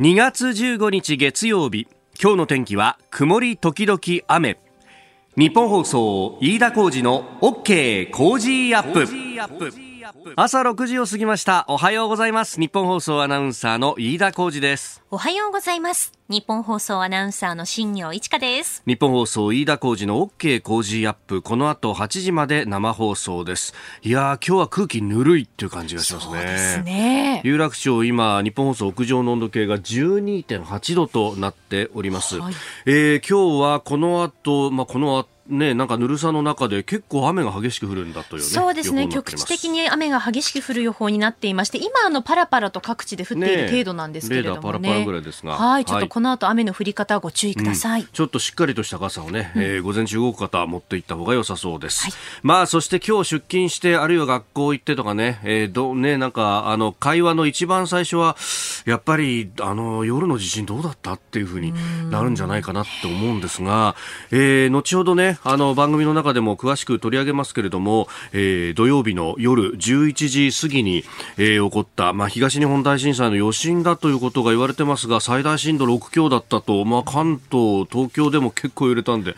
2月15日月曜日今日の天気は曇り時々雨。ニッポン放送飯田浩司の OK Cozy up。朝6時を過ぎました。おはようございます。ニッポン放送アナウンサーの飯田浩司です。おはようございます。ニッポン放送アナウンサーの新行市佳です。ニッポン放送飯田浩司の OK Cozy up。この後8時まで生放送です。いや今日は空気ぬるいっていう感じがしますね。そうですね。有楽町今日本放送屋上の温度計が12.8度となっております、はい、えー、今日はこの後まあこの後ね、なんかぬるさの中で結構雨が激しく降るんだという、ね、そうですね。局地的に雨が激しく降る予報になっていまして今あのパラパラと各地で降っている程度なんですけれどもね、パラパラぐらいですが。はい。ちょっとこの後雨の降り方ご注意ください、うん、ちょっとしっかりとした傘をね、うん、えー、午前中動く方持っていった方が良さそうです、はい、まあそして今日出勤してあるいは学校行ってとかね,、えー、どねなんかあの会話の一番最初はやっぱりあの夜の地震どうだったっていうふうになるんじゃないかなって思うんですが、えー、後ほどねあの番組の中でも詳しく取り上げますけれども、えー、土曜日の夜11時過ぎに、えー、起こった、まあ、東日本大震災の余震だということが言われてますが最大震度6強だったと、まあ、関東、東京でも結構揺れたんで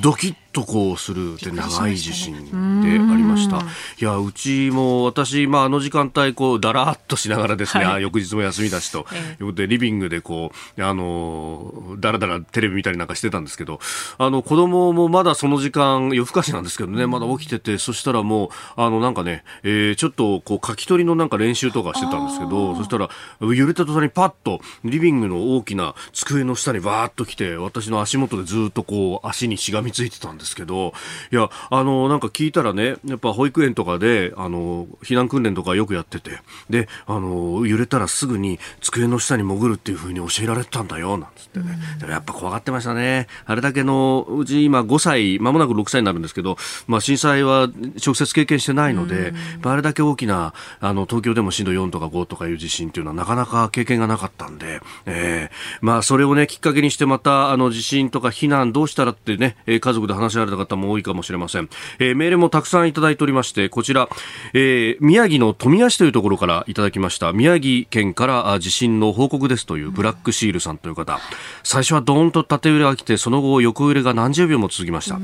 ドキッとこうするで長い地震でありました。いやうちも私まああの時間帯こうだらっとしながらですね、はい、翌日も休みだしと、ええ、いうことでリビングでこうあのだらだらテレビ見たりなんかしてたんですけど、あの子供もまだその時間夜更かしなんですけどね、まだ起きててそしたらもうあのなんかね、えー、ちょっとこう書き取りのなんか練習とかしてたんですけど、そしたら揺れた途端にパッとリビングの大きな机の下にバーッと来て私の足元でずっとこう足にしがみついてたんですですけど、いや、あの、なんか聞いたらね、やっぱ保育園とかで、あの、避難訓練とかよくやってて、で、あの、揺れたらすぐに机の下に潜るっていうふうに教えられてたんだよ、なんつってね。でもやっぱ怖がってましたね。あれだけの、うち今5歳、まもなく6歳になるんですけど、まあ震災は直接経験してないので、あれだけ大きな、あの、東京でも震度4とか5とかいう地震っていうのはなかなか経験がなかったんで、えー、まあそれをね、きっかけにしてまた、あの、地震とか避難どうしたらってね、家族で話し合われた方も多いかもしれません、えー、メールもたくさんいただいておりましてこちら、えー、宮城の富谷市というところからいただきました。宮城県から地震の報告ですというブラックシールさんという方。最初はドーンと縦揺れが来てその後横揺れが何十秒も続きました。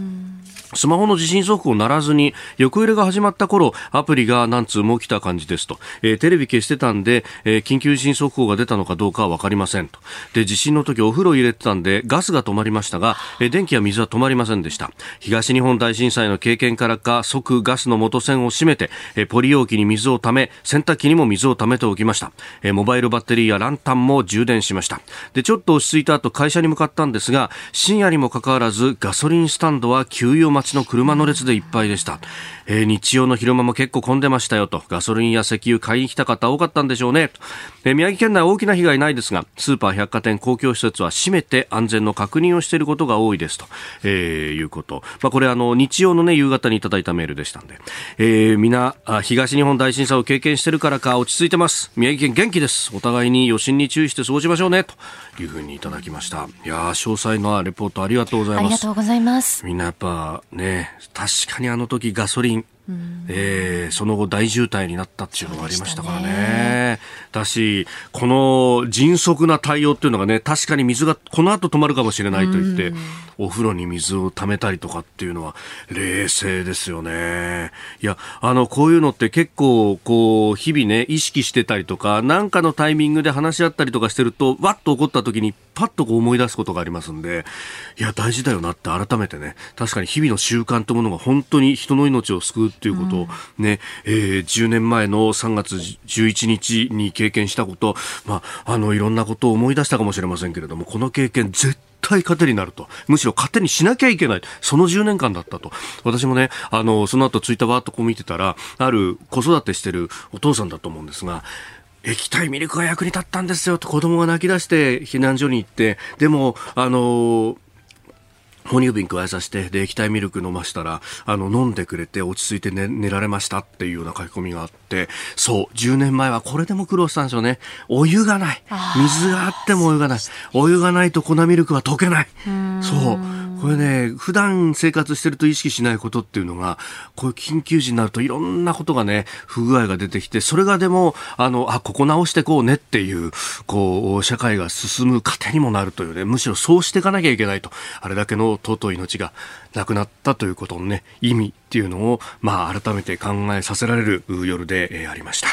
スマホの地震速報ならずに横揺れが始まった頃アプリが何通も来た感じですと、えー、テレビ消してたんで、えー、緊急地震速報が出たのかどうかは分かりませんと。で地震の時お風呂入れてたんでガスが止まりましたが、え、電気や水は止まりませんでした。東日本大震災の経験からか即ガスの元栓を閉めて、ポリ容器に水をため洗濯機にも水をためておきました、モバイルバッテリーやランタンも充電しました。でちょっと落ち着いた後会社に向かったんですが深夜にもかかわらずガソリンスタンドは給油待ちの車の列でいっぱいでした、え、日曜の昼間も結構混んでましたよとガソリンや石油買いに来た方多かったんでしょうね、えー、宮城県内大きな被害ないですがスーパー百貨店公共施設は閉めて安全の確認をしていることが多いですと、えー、いうこと、まあ、これあの日曜の、ね、夕方にいただいたメールでしたんで、えー、皆東日本大震災を経験しているからか落ち着いてます。宮城県元気です。お互いに余震に注意して過ごしましょうね。というふうにいただきました。いや詳細のレポートありがとうございます。ありがとうございます。みんなやっぱね確かにあの時ガソリンえー、その後大渋滞になったっていうのがありましたからね。だし、この迅速な対応っていうのがね、確かに水がこの後止まるかもしれないと言って、お風呂に水を溜めたりとかっていうのは冷静ですよね。いや、あの、こういうのって結構、こう、日々ね、意識してたりとか、なんかのタイミングで話し合ったりとかしてると、わっと起こった時にパッとこう思い出すことがありますんで、いや、大事だよなって改めてね、確かに日々の習慣というものが本当に人の命を救うっていうことをね、うん、えー、10年前の3月11日に経験したこと、まあ、あの、いろんなことを思い出したかもしれませんけれども、この経験絶対糧になると。むしろ糧にしなきゃいけない。その10年間だったと。私もね、あの、その後ツイッターバーっとこう見てたら、ある子育てしてるお父さんだと思うんですが、液体ミルクが役に立ったんですよと子供が泣き出して避難所に行って、でも、あの哺乳瓶加えさせて、で、液体ミルク飲ましたら、あの、飲んでくれて落ち着いて寝寝られましたっていうような書き込みがあって、そう、10年前はこれでも苦労したんですよね。お湯がない。水があってもお湯がない。お湯がないと粉ミルクは溶けない。そう。これね、普段生活してると意識しないことっていうのが、こういう緊急時になるといろんなことがね、不具合が出てきて、それがでも、あの、あ、ここ直してこうねっていう、こう、社会が進む糧にもなるというね、むしろそうしていかなきゃいけないと、あれだけの尊い命が亡くなったということのね、意味っていうのを、まあ、改めて考えさせられる夜で、えー、ありました。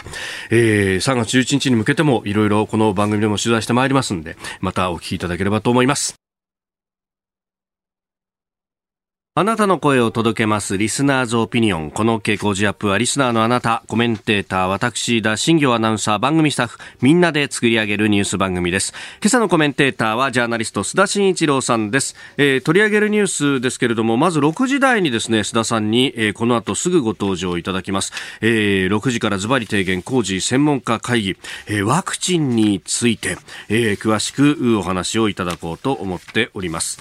えー、3月11日に向けても、いろいろこの番組でも取材してまいりますんで、またお聞きいただければと思います。あなたの声を届けます。リスナーズオピニオン。この傾向ジアップはリスナーのあなた、コメンテーター、私、田新行アナウンサー、番組スタッフ、みんなで作り上げるニュース番組です。今朝のコメンテーターはジャーナリスト、須田慎一郎さんです。えー、取り上げるニュースですけれども、まず6時台にですね、須田さんに、えー、この後すぐご登場いただきます。えー、6時からズバリ提言工事専門家会議、えー、ワクチンについて、えー、詳しくお話をいただこうと思っております。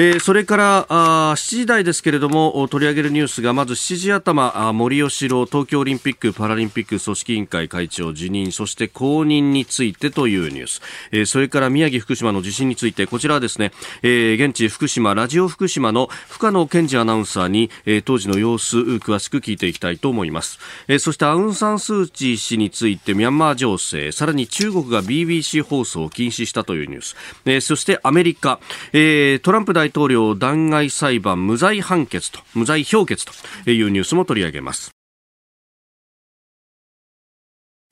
えー、それからあ7時台ですけれども取り上げるニュースがまず7時頭森喜朗東京オリンピック・パラリンピック組織委員会会長辞任そして後任についてというニュース、えー、それから宮城福島の地震についてこちらはですね、えー、現地福島ラジオ福島の深野健二アナウンサーに、え、当時の様子詳しく聞いていきたいと思います、え、そしてアウン・サン・スー・チー氏についてミャンマー情勢さらに中国が BBC 放送を禁止したというニュース、え、そしてアメリカ、え、トランプ大大統領弾劾裁判無罪判決と無罪評決というニュースも取り上げます。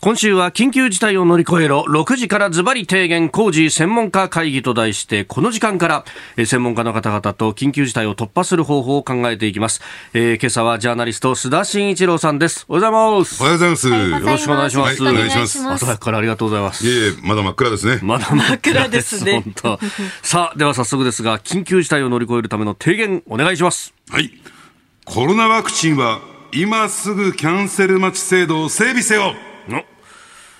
今週は緊急事態を乗り越えろ。6時からズバリ提言。工事専門家会議と題してこの時間から専門家の方々と緊急事態を突破する方法を考えていきます、えー、今朝はジャーナリスト須田慎一郎さんです。おはようございます。おはようございます。よろしくお願いします、はい、お願いします。朝早くからありがとうございます。いえいえまだ真っ暗ですね。まだ真っ暗ですね。本当。さあでは早速ですが緊急事態を乗り越えるための提言お願いします。はい。コロナワクチンは今すぐキャンセル待ち制度を整備せよ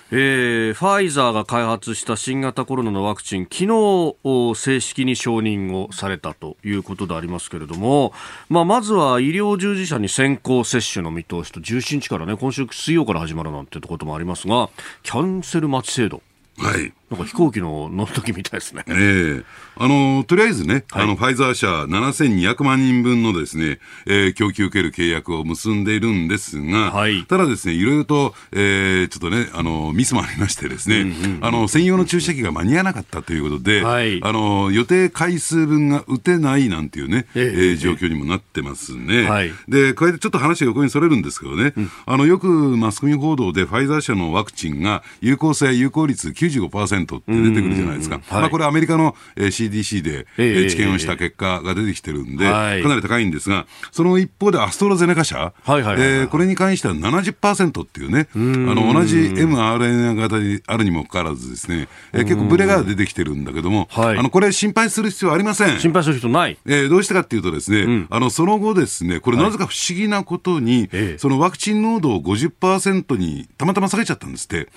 えー、ファイザーが開発した新型コロナのワクチン、昨日正式に承認をされたということでありますけれども、まあ、まずは医療従事者に先行接種の見通しと17日からね、今週水曜から始まるなんてこともありますが、キャンセル待ち制度。はい。なんか飛行機の乗る時みたいですね。ええー、あの、とりあえずね、はい、あの、ファイザー社7200万人分のですね、えー、供給受ける契約を結んでいるんですが、はい、ただですね、いろいろと、えー、ちょっとね、あの、ミスもありましてですね、うんうんうん、あの、専用の注射器が間に合わなかったということで、はい、あの、予定回数分が打てないなんていうね、えー、えー、状況にもなってますね。はい、で、加えてちょっと話が横にそれるんですけどね、うん、あの、よくマスコミ報道でファイザー社のワクチンが有効性、有効率95%って出てくるじゃないですか。まあ、これアメリカの、えー、CDC で、えー、治験をした結果が出てきてるんで、かなり高いんですが、その一方でアストラゼネカ社、これに関しては70%っていうね、あの同じ mRNA 型にあるにもかかわらずですね、えー、結構ブレが出てきてるんだけども、あのこれ心配する必要ありません。心配する必要ない。えー、どうしてかっていうとですね、うん、あのその後ですね、これなぜか不思議なことに、はい、そのワクチン濃度を50%にたまたま下げちゃったんですって。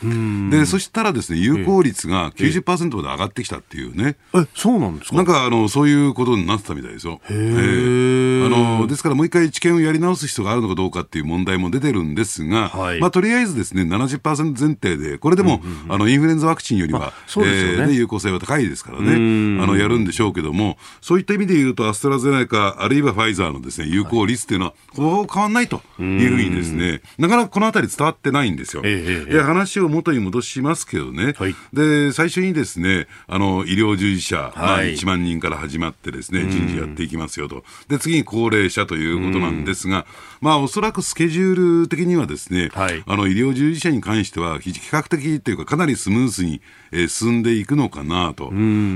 で、そしたらですね、有効率が90%まで上がってきたっていうね。え、そうなんですか？なんか、あの、そういうことになってたみたいですよ。へえあの、ですからもう一回治験をやり直す必要があるのかどうかっていう問題も出てるんですが、はい、まあ、とりあえずですね、70%前提で、これでも、うんうんうん、あの、インフルエンザワクチンよりは、そうでね、えー、有効性は高いですからね、あの、やるんでしょうけども、そういった意味で言うと、アストラゼネカ、あるいはファイザーのですね、有効率っていうのは、ほぼ変わらないというふうにですね、なかなかこのあたり伝わってないんですよ。えー、えー、話を元に戻しますけどね、はい、で、最初にですね、あの、医療従事者、はい、まあ、1万人から始まってですね、人事やっていきますよと。で、次に高齢者ということなんですが、まあ、おそらくスケジュール的にはですね、はい、あの、医療従事者に関しては、比較的っていうか、かなりスムースに、えー、進んでいくのかなと。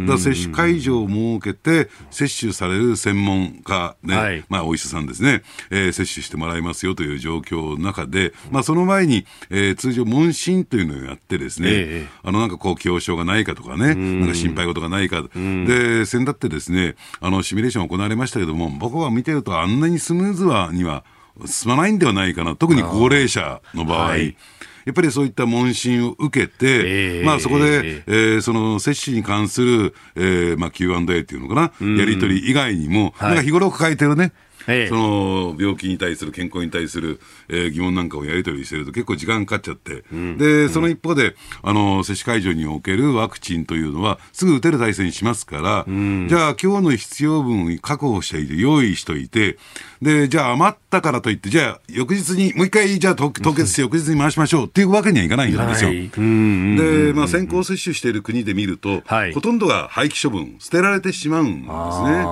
だ接種会場を設けて、接種される専門家ね、はい、まあ、お医者さんですね、えー、接種してもらいますよという状況の中で、まあ、その前に、えー、通常問診というのをやってですね、えー、あの、なんかこう、恐症がないかとかね、なんか心配事がないか、で、先だってですね、あの、シミュレーション行われましたけども、僕は見てるとあんなにスムーズは、には進まないんではないかな。特に高齢者の場合。はい。やっぱりそういった問診を受けて、えー、まあそこで、えー、その接種に関する、えー、まあ Q&A っていうのかな、うん、やり取り以外にも、はい、なんか日頃抱えてるね、ええ、その病気に対する健康に対する、えー、疑問なんかをやり取りしてると結構時間かかっちゃって、うん、でその一方であの接種会場におけるワクチンというのはすぐ打てる体制にしますから、うん、じゃあ今日の必要分確保していて用意しておいてでじゃあ余ったからといってじゃあ翌日にもう一回じゃあ凍結して翌日に回しましょうっていうわけにはいかないんですよ。で、まあ、先行接種している国で見ると、はい、ほとんどが廃棄処分捨てられてしまうんですね。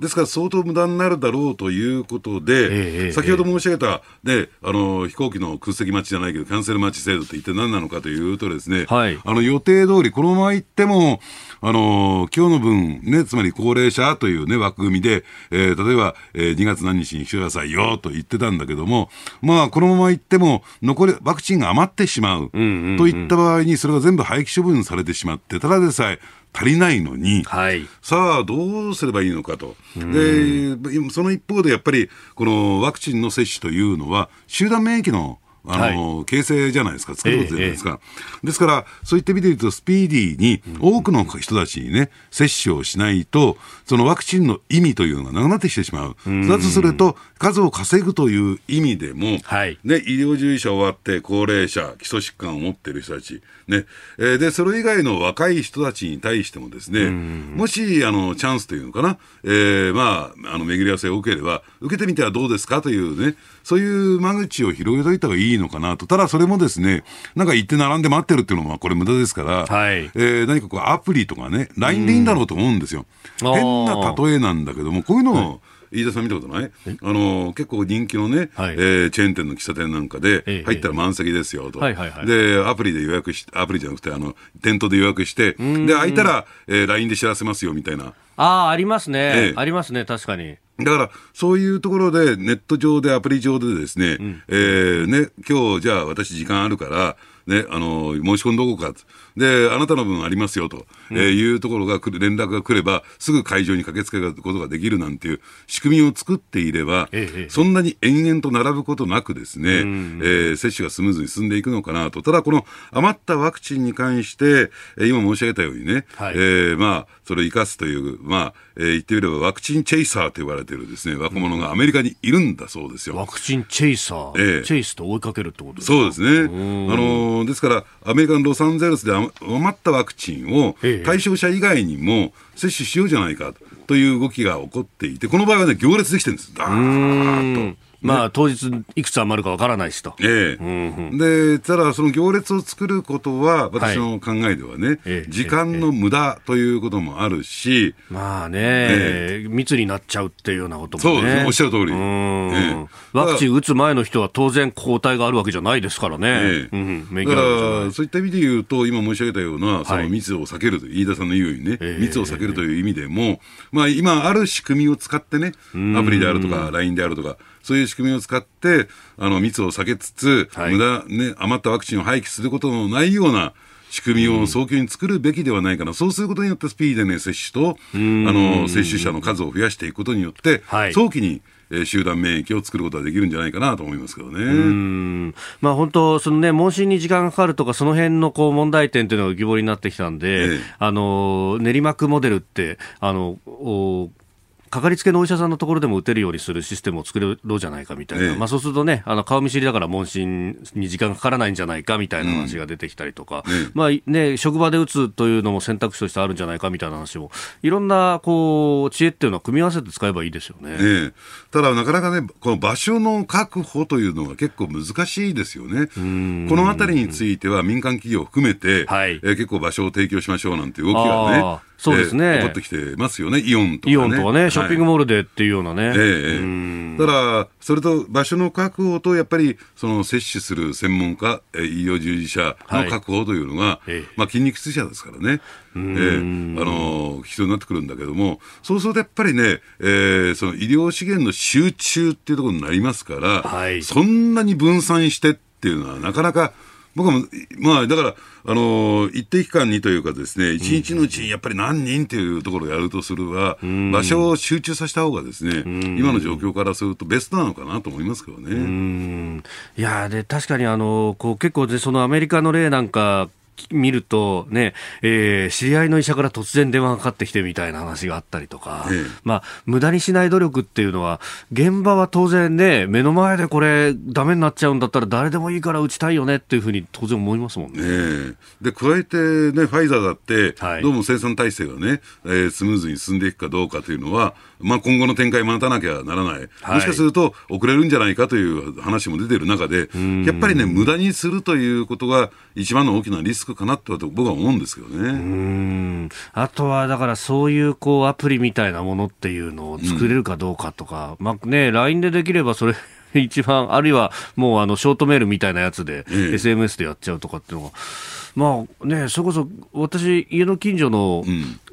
ですから相当無駄になるだろうということで、えー、先ほど申し上げた、ね、あの飛行機の空席待ちじゃないけど、キャンセル待ち制度って一体何なのかというとですね、はい、あの予定通り、このまま行っても、あの今日の分、ね、つまり高齢者という、ね、枠組みで、えー、例えば、えー、2月何日に来てくださいよと言ってたんだけども、まあ、このまま行っても、残り、ワクチンが余ってしまうといった場合に、それが全部廃棄処分されてしまって、ただでさえ、足りないのに、はい、さあ、どうすればいいのかと、でその一方でやっぱり、このワクチンの接種というのは、集団免疫のあの、はい、形成じゃないですか、作ることじゃないですか。ええ、ですから、そういった意味で言うと、スピーディーに多くの人たちにね、接種をしないと、そのワクチンの意味というのがなくなってきてしまう。だとすると、数を稼ぐという意味でも、はい、ね、医療従事者終わって、高齢者、基礎疾患を持っている人たち、ね、えー、で、それ以外の若い人たちに対してもですね、もし、あの、チャンスというのかな、えー、まあ、あの、巡り合わせを受ければ、受けてみてはどうですかというね、そういう間口を広げといた方がいいのかなと。ただそれもですね、なんか行って並んで待ってるっていうのはこれ無駄ですから、はい、えー、何かこうアプリとかね、LINE でいいんだろうと思うんですよ。変な例えなんだけども、こういうのを、はい飯田さん見たことない？あの結構人気のね、はい、えー、チェーン店の喫茶店なんかで、入ったら満席ですよと、はいはいはい、で、アプリで予約し、アプリじゃなくて、あの、店頭で予約して、で、空いたら、えー、LINE で知らせますよみたいな。ああ、ありますね、えー、ありますね、確かに。だから、そういうところで、ネット上で、アプリ上でですね、うん、えー、ね、今日、じゃあ私時間あるから、ね、あの、申し込んどこうか。で、あなたの分ありますよと、うん、えー、いうところが来る、連絡が来れば、すぐ会場に駆けつけることができるなんていう仕組みを作っていれば、ええ、そんなに延々と並ぶことなくですね、うん、えー、接種がスムーズに進んでいくのかなと。ただ、この余ったワクチンに関して、えー、今申し上げたようにね、はい、えー、まあ、それを生かすという、まあ、えー、言ってみればワクチンチェイサーと呼ばれているですね、若者がアメリカにいるんだそうですよ。ワクチンチェイサー、えー、チェイスと追いかけるってことですか？そうですね。あのー、ですから、アメリカのロサンゼルスで余ったワクチンを対象者以外にも接種しようじゃないかという動きが起こっていて、この場合はね、行列できてるんです。だーっと。まあ、当日いくつ余るかわからないしと。ええ。うんで、ただ、その行列を作ることは、私の考えではね、はい、時間の無駄ということもあるし、まあね、ええ、密になっちゃうっていうようなこともね。そうですね、おっしゃる通り。ええ、ワクチン打つ前の人は当然抗体があるわけじゃないですからね。ええ。うん、だから、そういった意味で言うと、今申し上げたような、その密を避けると、はい、飯田さんの言うようにね、密を避けるという意味でも、まあ、今ある仕組みを使ってね、アプリであるとか、LINE であるとか、そういう仕組みを使って、あの、密を避けつつ、はい、無駄、ね、余ったワクチンを廃棄することのないような、仕組みを早急に作るべきではないかな、うん、そうすることによってスピーディーな接種と、あの接種者の数を増やしていくことによって、はい、早期にえ集団免疫を作ることができるんじゃないかなと思いますけどね。まあ、本当、そのね、問診に時間がかかるとか、その辺のこう問題点というのが浮き彫りになってきたんで、ええ、あの練馬区モデルって、あのかかりつけのお医者さんのところでも打てるようにするシステムを作ろうじゃないかみたいな、ええ、まあ、そうするとね、あの顔見知りだから問診に時間がかからないんじゃないかみたいな話が出てきたりとか、うん、まあね、職場で打つというのも選択肢としてあるんじゃないかみたいな話も、いろんなこう知恵っていうのは組み合わせて使えばいいですよね。え、ただ、なかなかね、この場所の確保というのが結構難しいですよね。このあたりについては民間企業を含めて、はい、え結構場所を提供しましょうなんて動きがね、そうですね。起こってきてますよね、イオンとか、ね。イオンとかね、ショッピングモールでっていうようなね。はい、ええ。ただ、それと場所の確保と、やっぱり、その接種する専門家、え医療従事者の確保というのが、はい、まあ、筋肉痛者ですからね。えー、あの必要になってくるんだけども、そうするとやっぱりね、えー、その医療資源の集中っていうところになりますから、はい、そんなに分散してっていうのは、なかなか僕は、まあ、だから、あのー、一定期間にというかですね、一日のうちにやっぱり何人というところをやるとするは、場所を集中させた方がですね、今の状況からするとベストなのかなと思いますけどね。いやで、確かにあの、こう結構で、そのアメリカの例なんか、見るとね、えー、知り合いの医者から突然電話がかかってきてみたいな話があったりとか、ええ、まあ、無駄にしない努力っていうのは、現場は当然ね、目の前でこれ、ダメになっちゃうんだったら、誰でもいいから打ちたいよねっていうふうに当然思いますもんね。ねで、加えてね、ファイザーだって、はい、どうも生産体制がね、えー、スムーズに進んでいくかどうかというのは、まあ、今後の展開待たなきゃならない、はい、もしかすると遅れるんじゃないかという話も出てる中で、やっぱりね、無駄にするということが一番の大きなリスクかなと僕は思うんですけどね。あとは、だからそういうこうアプリみたいなものっていうのを作れるかどうかとか、うん、まあね、LINE でできればそれ一番、あるいはもうあのショートメールみたいなやつで、ええ、SMS でやっちゃうとかっていうのが。まあね、それこそ私、家の近所の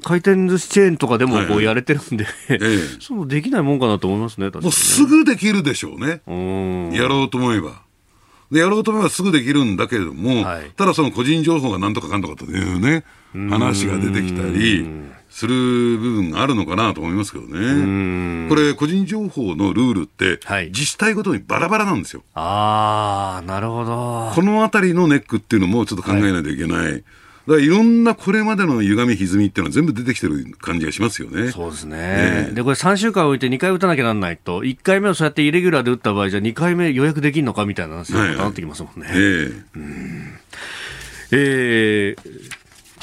回転寿司チェーンとかでもこうやれてるんで、はいはい、そうできないもんかなと思いますね、ね。もうすぐできるでしょうね、やろうと思えば。で、やろうと思えばすぐできるんだけれども、はい、ただその個人情報がなんとかかんとかというね、話が出てきたり、する部分があるのかなと思いますけどね。これ、個人情報のルールって、自治体ごとにバラバラなんですよ。ああ、なるほど。このあたりのネックっていうのもちょっと考えないといけない。はい、だからいろんなこれまでの歪み、歪みっていうのは全部出てきてる感じがしますよね。そうですね。ねで、これ3週間置いて2回打たなきゃなんないと、1回目をそうやってイレギュラーで打った場合じゃ2回目予約できるのかみたいな話になってきますもんね。はいはい、えー、えー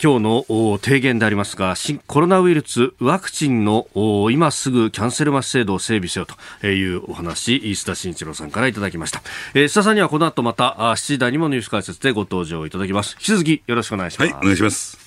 今日の提言でありますが、新コロナウイルスワクチンの今すぐキャンセル待ち制度を整備せよというお話、須田慎一郎さんからいただきました。えー、須田さんにはこの後また7時台にもニュース解説でご登場いただきます。引き続きよろしくお願いします。はい、お願いします。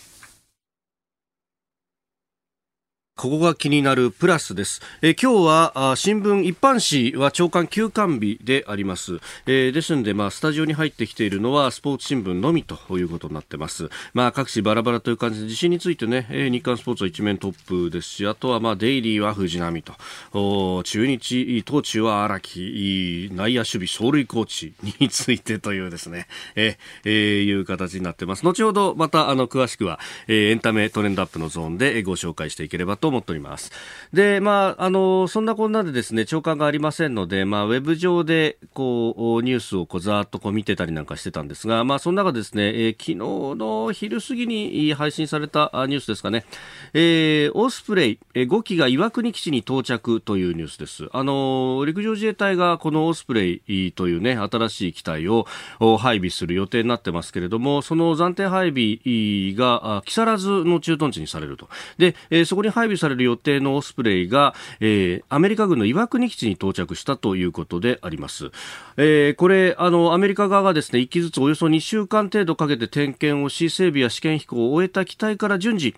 ここが気になるプラスです。え今日は新聞一般紙は朝刊休刊日であります。えー、ですので、まあ、スタジオに入ってきているのはスポーツ新聞のみということになってます。まあ、各紙バラバラという感じで、地震についてね、えー、日刊スポーツは一面トップですし、あとはまあ、デイリーは藤波と、お中日、東中は荒木、内野守備、走塁コーチについてというですね、えー、えー、いう形になってます。後ほどまた、あの、詳しくは、えー、エンタメトレンドアップのゾーンでご紹介していければと思っております。で、まあ、あの、そんなこんなでですね、長官がありませんので、まあ、ウェブ上で、こう、ニュースをこうざーっとこう見てたりなんかしてたんですが、まあ、その中ですね、えー、昨日の昼過ぎに配信されたニュースですかね、えー、オスプレイ、えー、5機が岩国基地に到着というニュースです。あの、陸上自衛隊がこのオスプレイというね、新しい機体を配備する予定になってますけれども、その暫定配備が木更津の駐屯地にされると。で、えー、そこに配備される予定のオスプレイが、えー、アメリカ軍の岩国基地に到着したということであります。えー、これ、あの、アメリカ側がですね、1機ずつおよそ2週間程度かけて点検をし、整備や試験飛行を終えた機体から順次、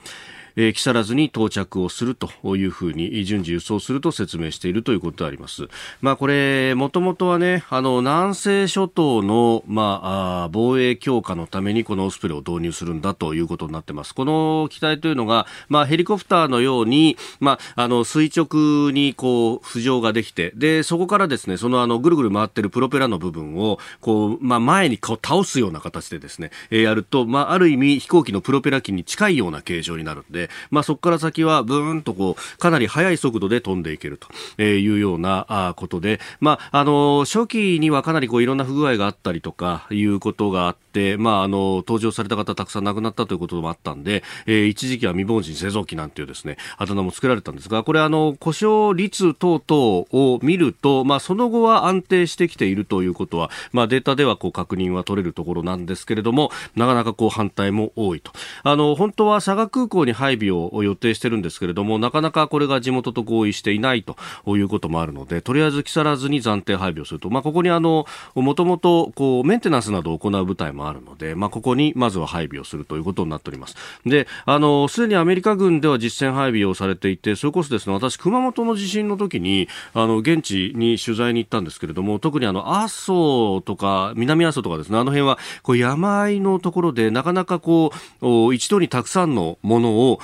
えー、木更津に到着をするというふうに順次輸送すると説明しているということであります。まあこれ、もともとはね、あの、南西諸島の、まあ、あ防衛強化のためにこのオスプレイを導入するんだということになってます。この機体というのが、まあヘリコプターのように、まあ、あの、垂直にこう、浮上ができて、で、そこからですね、そのあの、ぐるぐる回ってるプロペラの部分を、こう、まあ前にこう倒すような形でですね、えー、やると、まあある意味飛行機のプロペラ機に近いような形状になるんで、で、まあ、そこから先はブーンとこうかなり速い速度で飛んでいけるというようなことで、まあ、あの初期にはかなりこういろんな不具合があったりとかいうことがあって、まあ、あの登場された方たくさん亡くなったということもあったんで、えー、一時期は未亡人製造機なんていうですねあだ名も作られたんですがこれあの故障率等々を見ると、まあ、その後は安定してきているということは、まあ、データではこう確認は取れるところなんですけれどもなかなかこう反対も多いと。あの本当は佐賀空港に配備をを予定してるんですけれども、なかなかこれが地元と合意していないということもあるので、とりあえず木更津に暫定配備をすると、まあ、ここにあの、もともとこうメンテナンスなどを行う部隊もあるので、まあ、ここにまずは配備をするということになっております。で、あの、すでにアメリカ軍では実戦配備をされていて、それこそですね、私、熊本の地震の時に、あの、現地に取材に行ったんですけれども、特にあの、阿蘇とか、南阿蘇とかですね、あの辺は、こう山あいのところで、なかなかこう、一度にたくさんのものを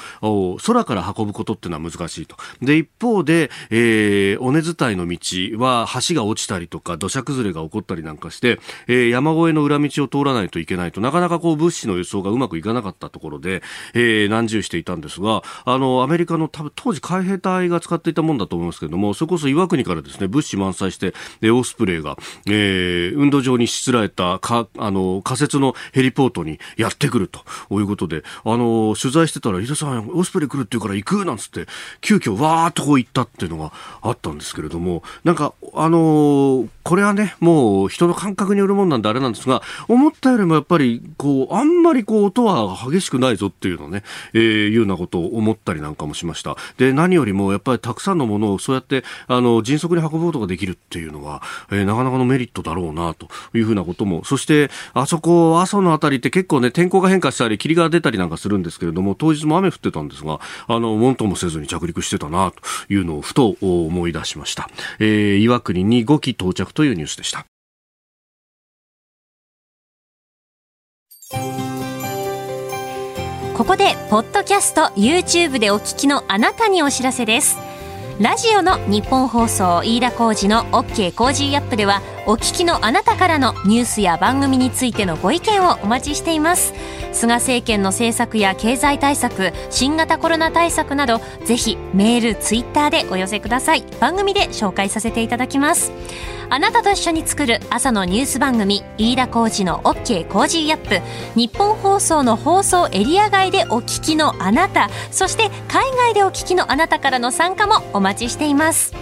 空から運ぶことっていうのは難しいと。で、一方で、えー、尾根伝いの道は橋が落ちたりとか土砂崩れが起こったりなんかして、えー、山越えの裏道を通らないといけないとなかなかこう物資の輸送がうまくいかなかったところで、えー、難重していたんですが、あの、アメリカの多分当時海兵隊が使っていたもんだと思いますけれども、それこそ岩国からですね、物資満載して、で、オスプレイが、えー、運動場にしつらえたか、あの、仮設のヘリポートにやってくるということで、あの、取材してたら、伊田さん、オスプレイ来るって言うから行く？なんつって、急遽わーっとこう行ったっていうのがあったんですけれども、なんか、あのこれはね、もう人の感覚によるもんなんであれなんですが、思ったよりもやっぱり、こう、あんまりこう、音は激しくないぞっていうのね、えー、いうようなことを思ったりなんかもしました。で、何よりもやっぱりたくさんのものをそうやって、あの、迅速に運ぶことができるっていうのは、えー、なかなかのメリットだろうな、というふうなことも、そして、あそこ、阿蘇のあたりって結構ね、天候が変化したり、霧が出たりなんかするんですけれども、当日も雨降ってたんですが、あの、もんともせずに着陸してたな、というのをふと思い出しました。えー、岩国に5機到着というニュースでした。ここでポッドキャスト YouTube でお聞きのあなたにお知らせですラジオの日本放送飯田浩二の OK コージーアップではお聞きのあなたからのニュースや番組についてのご意見をお待ちしています。菅政権の政策や経済対策新型コロナ対策などぜひメールツイッターでお寄せください。番組で紹介させていただきます。あなたと一緒に作る朝のニュース番組飯田浩二の OK コージーアップ。ニッポン放送の放送エリア外でお聞きのあなたそして海外でお聞きのあなたからの参加もお待ち待ちしています。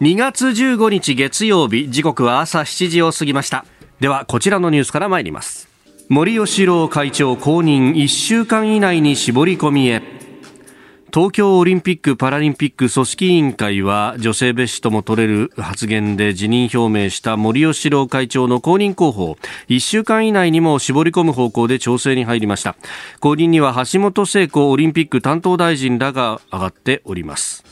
2月15日月曜日時刻は朝7時を過ぎました。ではこちらのニュースから参ります。森喜朗会長公認1週間以内に絞り込みへ。東京オリンピック・パラリンピック組織委員会は女性蔑視とも取れる発言で辞任表明した森喜朗会長の公認候補。を1週間以内にも絞り込む方向で調整に入りました。後任には橋本聖子オリンピック担当大臣らが上がっております。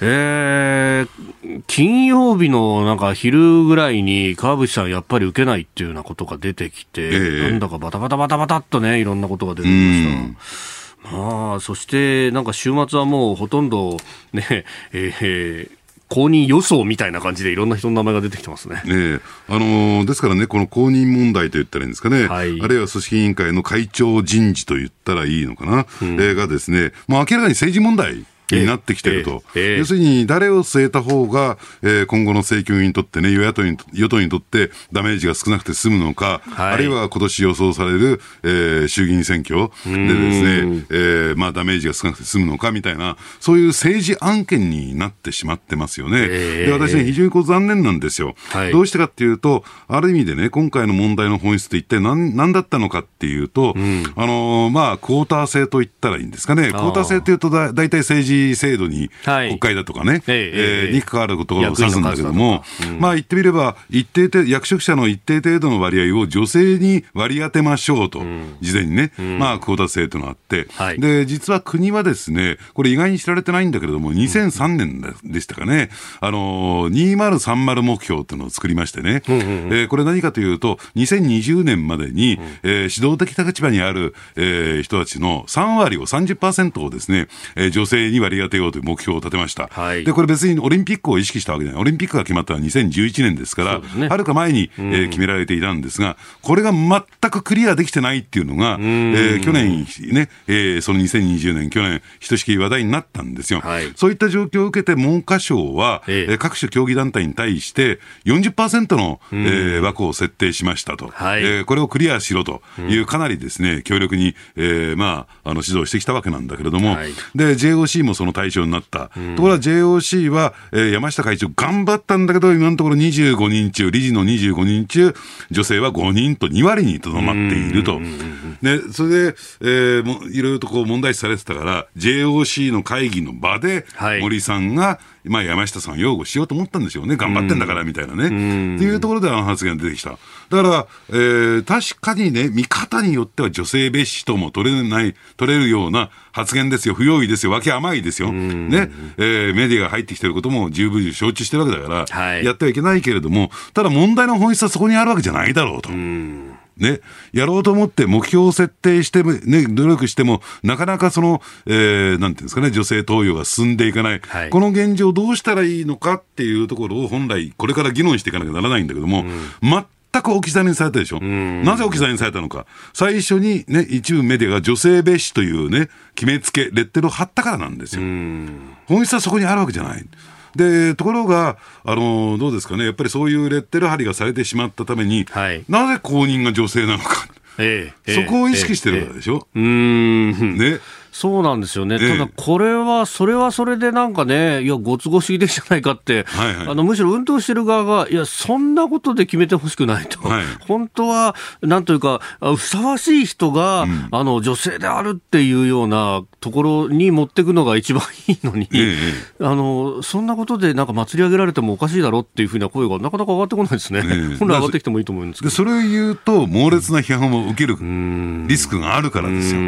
えー、金曜日のなんか昼ぐらいに川淵さんやっぱり受けないっていうようなことが出てきて、えー、なんだかバタバタバタバタっとねいろんなことが出てきました。ああ、そしてなんか週末はもうほとんどね、えー、公認予想みたいな感じでいろんな人の名前が出てきてますね。ねあのー、ですからね、この公認問題と言ったらいいんですかね、はい、あるいは組織委員会の会長人事と言ったらいいのかな、うん、えー、がですね、もう明らかに政治問題。になってきてると、えーえー、要するに誰を据えた方が、えー、今後の政局にとってね、与野党に与党にとってダメージが少なくて済むのか、はい、あるいは今年予想される、えー、衆議院選挙でですね、えーまあ、ダメージが少なくて済むのかみたいな、そういう政治案件になってしまってますよね。えー、で私ね、非常にこう残念なんですよ、はい、どうしてかっていうと、ある意味でね、今回の問題の本質って一体何何だったのかっていうと、うん、あのまあ、クォーター制と言ったらいいんですかね、クォーター制っていうとだ、大体政治制度に国会だとかね、えに関わることを指すんだけども、まあ言ってみれば、一定程役職者の一定程度の割合を女性に割り当てましょうと、事前にね、まあ、クオータ制というのがあって、で、実は国はですね、これ意外に知られてないんだけれども、2003年でしたかね、あの、2030目標というのを作りましてね、えこれ何かというと、2020年までに、え指導的立場にある、え人たちの3割を、30%をですね、え女性に割り当てようという目標を立てました。はい、で、これ別にオリンピックを意識したわけじゃない。オリンピックが決まったのは2011年ですから、はる、か前に、えー、決められていたんですが、これが全くクリアできてないっていうのが、えー、去年ね、えー、その2020年、去年、ひとしきり話題になったんですよ。はい、そういった状況を受けて文科省は、えー、各種競技団体に対して40%の、えー、枠を設定しましたと、はい、えー、これをクリアしろという、かなりですね、強力に、えー、まあ、あの指導してきたわけなんだけれども、はい、で、JOC もその対象になった。うん、ところが JOC は、えー、山下会長頑張ったんだけど、今のところ25人中、理事の25人中、女性は5人と2割にとどまっていると。で、それで、えー、もいろいろとこう問題視されてたから、JOC の会議の場で、森さんが、はいまあ、山下さん擁護しようと思ったんでしょうね。頑張ってんだから、みたいなね。っていうところであの発言が出てきた。だから、えー、確かにね、見方によっては女性蔑視とも取れない、取れるような発言ですよ。不用意ですよ。わけ甘いですよ。ね。えー、メディアが入ってきてることも十分承知してるわけだから、はい、やってはいけないけれども、ただ問題の本質はそこにあるわけじゃないだろうと。ね、やろうと思って目標を設定して、ね、努力しても、なかなかその、えー、なんていうんですかね、女性投与が進んでいかない、はい、この現状をどうしたらいいのかっていうところを本来、これから議論していかなきゃならないんだけども、うん、全く置き去りにされたでしょ。なぜ置き去りにされたのか。最初にね、一部メディアが女性蔑視というね、決めつけ、レッテルを貼ったからなんですよ。本質はそこにあるわけじゃない。でところが、あのどうですかね、やっぱりそういうレッテル貼りがされてしまったために、はい、なぜ公認が女性なのか、ええ、そこを意識してるからでしょ。えええ、うんねそうなんですよね、ただこれは、それはそれでなんかね、いや、ご都合主義でじゃないかって、はいはい、あのむしろ運動してる側が、いや、そんなことで決めてほしくないと、はい、本当はなんというか、ふさわしい人が、うん、あの女性であるっていうようなところに持っていくのが一番いいのに、えあのそんなことでなんか祭り上げられてもおかしいだろっていうふうな声がなかなか上がってこないですね、え本来上がってきてもいいと思うんですけど。それを言うと、猛烈な批判を受けるリスクがあるからですよ。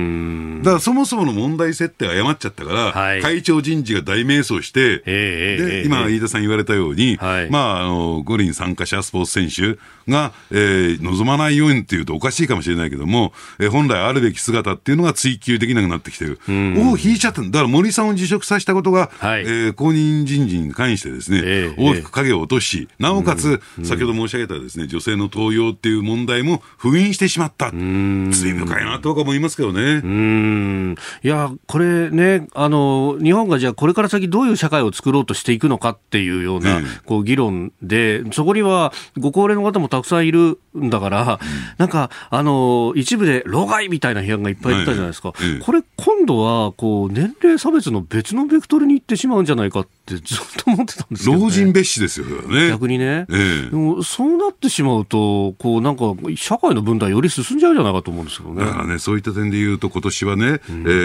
だからそもそもの問題設定誤っちゃったから、はい、会長人事が大迷走して、えー、で、今、飯田さん言われたように、はい、まあ、あの、五輪参加者スポーツ選手が、えー、望まないようにっていうとおかしいかもしれないけども、えー、本来あるべき姿っていうのが追求できなくなってきてる。を引いちゃった。だから森さんを辞職させたことが、はい、えー、公認人事に関してですね、えー、大きく影を落とし、なおかつ、先ほど申し上げたですね、女性の登用っていう問題も封印してしまった。罪深いなと僕は思いますけどね。うん。いや、これね、あの、日本がじゃあこれから先どういう社会を作ろうとしていくのかっていうような、こう議論で、そこにはご高齢の方もたくさんいるんだから、うん、なんか、あの、一部で老害みたいな批判がいっぱいいったじゃないですか。これ今度は、こう、年齢差別の別のベクトルに行ってしまうんじゃないかってずっと思ってたんですけど、ね、老人蔑視ですよね。逆にね。ええ、でもそうなってしまうと、こう、なんか、社会の分断より進んじゃうじゃないかと思うんですけどね。だからね、そういった点で言うと、今年はね、うん、え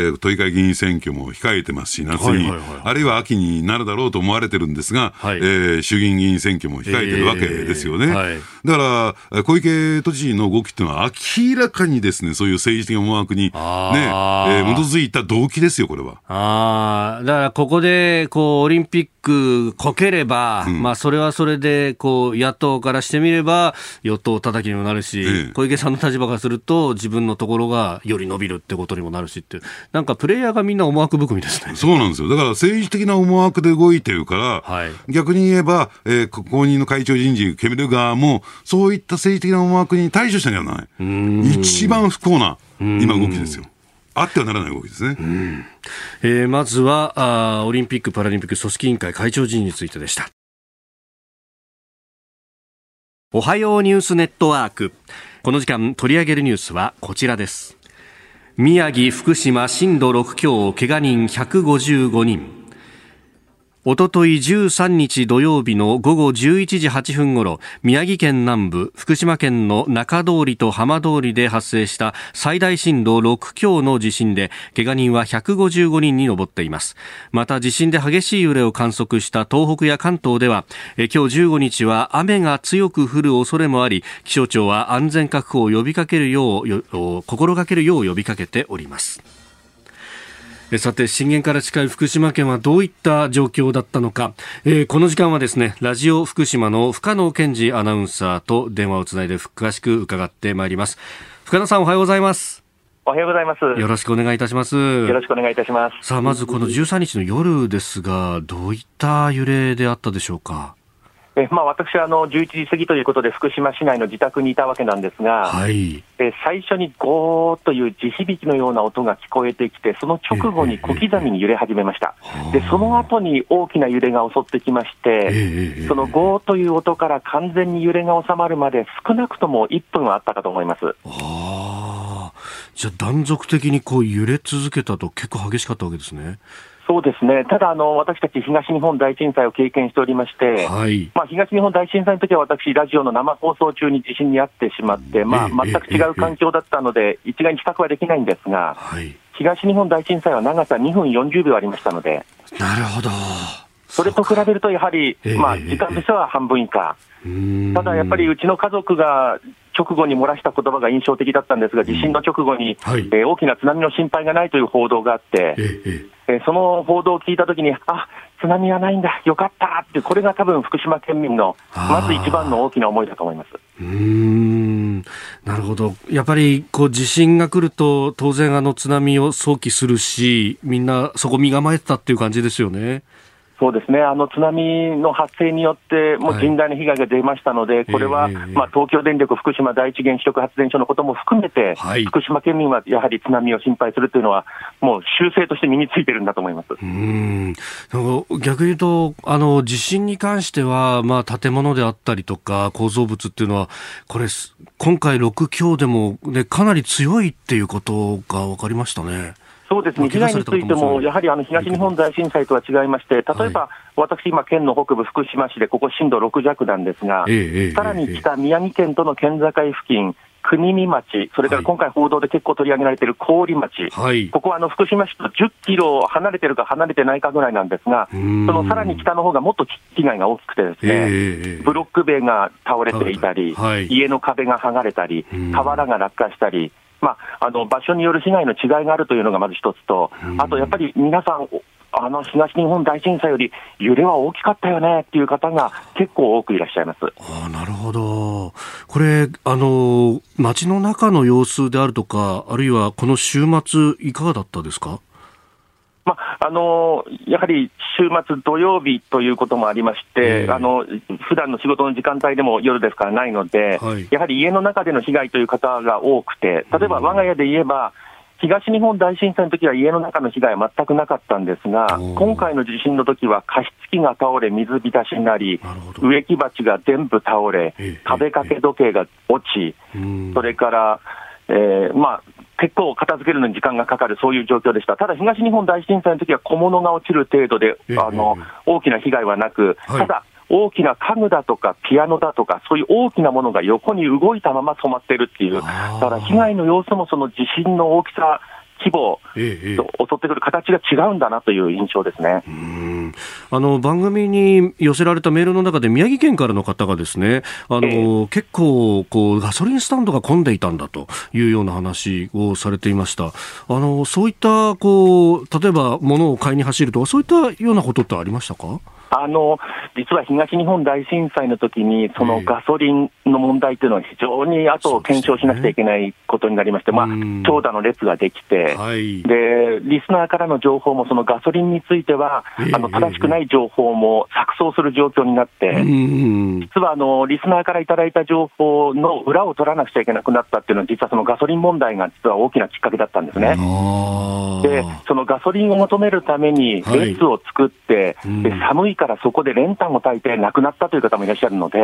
ー、都議会議員選挙も控えてますし、夏に、あるいは秋になるだろうと思われてるんですが、はい、えー、衆議院議員選挙も控えてるわけですよね。えーはい、だから、小池都知事の動きっていうのは、明らかにですね、そういう政治的な思惑に、ね、えー、基づいた動機ですよ、これは。ああ、だからここで、こう、オリンピックこければ、うん、まあ、それはそれで、こう、野党からしてみれば、与党叩きにもなるし、ええ、小池さんの立場からすると、自分のところがより伸びるってことにもなるしってなんかプレイヤーがみんな思惑含みですね。そうなんですよ。だから政治的な思惑で動いてるから、はい、逆に言えば、えー、公認の会長人事、決める側も、そういった政治的な思惑に対処しなきゃならない。一番不幸な、今動きですよ。あってはならない動きですね。えー、まずはあ、オリンピック・パラリンピック組織委員会会長人についてでした。おはようニュースネットワーク。この時間取り上げるニュースはこちらです。宮城、福島震度6強、けが人155人。おととい13日土曜日の午後11時8分ごろ、宮城県南部、福島県の中通りと浜通りで発生した最大震度6強の地震で、怪我人は155人に上っています。また地震で激しい揺れを観測した東北や関東では、今日15日は雨が強く降る恐れもあり、気象庁は安全確保を呼びかけるよう、心がけるよう呼びかけております。さて震源から近い福島県はどういった状況だったのか、えー、この時間はですねラジオ福島の深野健二アナウンサーと電話をつないで詳しく伺ってまいります深野さんおはようございますおはようございます。よろしくお願いいたします。よろしくお願いいたします。さあ、まずこの13日の夜ですが、どういった揺れであったでしょうか。えまあ、私はあの11時過ぎということで、福島市内の自宅にいたわけなんですが、はい、え最初にゴーという地響きのような音が聞こえてきて、その直後に小刻みに揺れ始めました、でその後に大きな揺れが襲ってきまして、そのゴーという音から完全に揺れが収まるまで、少なくとも1分はあったかと思います。あ。じゃあ、断続的にこう揺れ続けたと、結構激しかったわけですね。そうですね、ただあの、私たち東日本大震災を経験しておりまして、はい、まあ、東日本大震災の時は私、ラジオの生放送中に地震に遭ってしまって、まあ、全く違う環境だったので、一概に比較はできないんですが、はい、東日本大震災は長さ2分40秒ありましたので。なるほど。それと比べると、やはり、まあ、時間としては半分以下、ただやっぱりうちの家族が直後に漏らした言葉が印象的だったんですが、地震の直後に、はい、えー、大きな津波の心配がないという報道があって、ええその報道を聞いたときに、あ津波はないんだ、よかったって、これが多分福島県民のまず一番の大きな思いだと思います。うん。なるほど、やっぱりこう地震が来ると、当然、あの津波を想起するし、みんなそこ身構えてたっていう感じですよね。そうですね、あの津波の発生によって、もう甚大な被害が出ましたので、はい、これは、まあ、東京電力福島第一原子力発電所のことも含めて、はい、福島県民はやはり津波を心配するというのは、もう習性として身についてるんだと思います。うん。逆に言うと、あの地震に関しては、まあ、建物であったりとか、構造物っていうのは、これ、今回6強でも、ね、かなり強いっていうことが分かりましたね。そうですね、被害についても、やはりあの東日本大震災とは違いまして、例えば、私、今、県の北部、福島市で、ここ震度6弱なんですが、さらに北、宮城県との県境付近、国見町、それから今回報道で結構取り上げられている郡町、はい、ここはあの福島市と10キロ離れてるか離れてないかぐらいなんです。が、そのさらに北の方がもっと被害が大きくてですね、えー、ブロック塀が倒れていたり、はい、家の壁が剥がれたり、瓦が落下したり、まあ、あの場所による被害の違いがあるというのがまず一つと、あとやっぱり皆さん、あの東日本大震災より揺れは大きかったよねっていう方が結構多くいらっしゃいます。あなるほど、これ、あの街の中の様子であるとか、あるいはこの週末、いかがだったですか？まあのやはり週末土曜日ということもありまして、あの普段の仕事の時間帯でも夜ですからないので、はい、やはり家の中での被害という方が多くて、例えば我が家で言えば、東日本大震災の時は家の中の被害は全くなかったんですが、今回の地震の時は加湿器が倒れ、水浸しになり、植木鉢が全部倒れ、壁掛け時計が落ち、それから、えー、まあ、結構片付けるのに時間がかかる、そういう状況でした。ただ、東日本大震災の時は小物が落ちる程度で、あの、大きな被害はなく、ただ、大きな家具だとかピアノだとか、そういう大きなものが横に動いたまま染まってるっていう、だから被害の様子もその地震の大きさ規模と襲ってくる形が違うんだなという印象ですね。あの番組に寄せられたメールの中で宮城県からの方がですね、あの、えー、結構こうガソリンスタンドが混んでいたんだというような話をされていました。あのそういったこう例えば物を買いに走るとかそういったようなことってありましたか？あの実は東日本大震災の時に、そのガソリンの問題というのは非常に後を検証しなくちゃいけないことになりまして、ね、まあ、長蛇の列ができて、はい、で、リスナーからの情報も、そのガソリンについては、あの正しくない情報も錯綜する状況になって、実はあのリスナーからいただいた情報の裏を取らなくちゃいけなくなったっていうのは、実はそのガソリン問題が実は大きなきっかけだったんですね。で、そのガソリンを求めるために列を作って、はい、で寒いからそこで練炭を焚いて亡くなったという方もいらっしゃるので、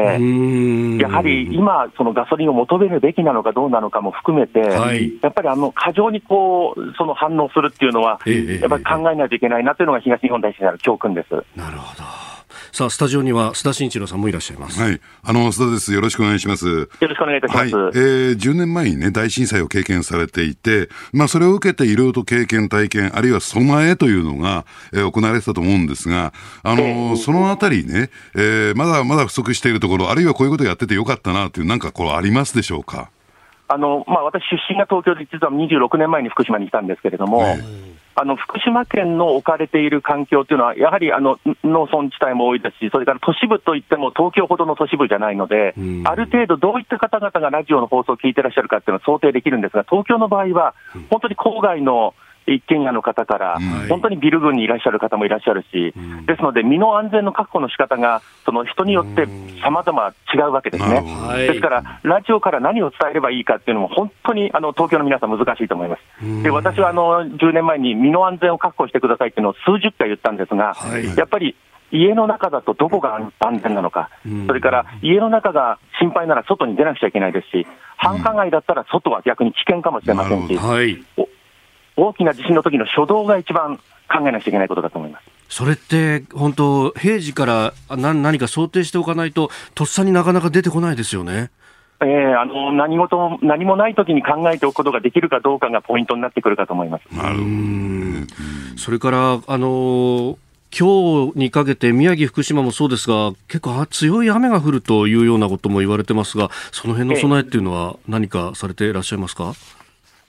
やはり今、そのガソリンを求めるべきなのかどうなのかも含めて、はい、やっぱりあの過剰にこうその反応するっていうのは、やっぱり考えないといけないなというのが東日本大震災の教訓です。なるほどさあ、スタジオには須田慎一郎さんもいらっしゃいます。はい。あの、須田です。よろしくお願いします。よろしくお願いいたします。はい、えー、10年前にね、大震災を経験されていて、まあ、それを受けていろいろと経験、体験、あるいは備えというのが、えー、行われてたと思うんですが、あの、えー、そのあたりね、えー、まだまだ不足しているところ、あるいはこういうことやっててよかったなという、なんかこうありますでしょうか？あの、まあ、私出身が東京で、実は26年前に福島に来たんですけれども、えーあの福島県の置かれている環境というのは、やはりあの農村地帯も多いですし、それから都市部といっても東京ほどの都市部じゃないので、ある程度、どういった方々がラジオの放送を聞いてらっしゃるかっていうのは想定できるんですが、東京の場合は、本当に郊外の一軒家の方から、本当にビル群にいらっしゃる方もいらっしゃるし、ですので、身の安全の確保の仕方が、その人によってさまざま違うわけですね。ですから、ラジオから何を伝えればいいかっていうのも、本当にあの東京の皆さん、難しいと思います。で私はあの10年前に身の安全を確保してくださいっていうのを数十回言ったんですが、やっぱり家の中だとどこが安全なのか、それから家の中が心配なら外に出なくちゃいけないですし、繁華街だったら外は逆に危険かもしれませんし、大きな地震の時の初動が一番考えなくちゃいけないことだと思います。それって本当、平時から何何か想定しておかないと、とっさになかなか出てこないですよね。えー、あの何事何もないときに考えておくことができるかどうかがポイントになってくるかと思います。なるほどそれからあの今日にかけて宮城、福島もそうですが結構強い雨が降るというようなことも言われてますがその辺の備えっていうのは何かされていらっしゃいますか、えー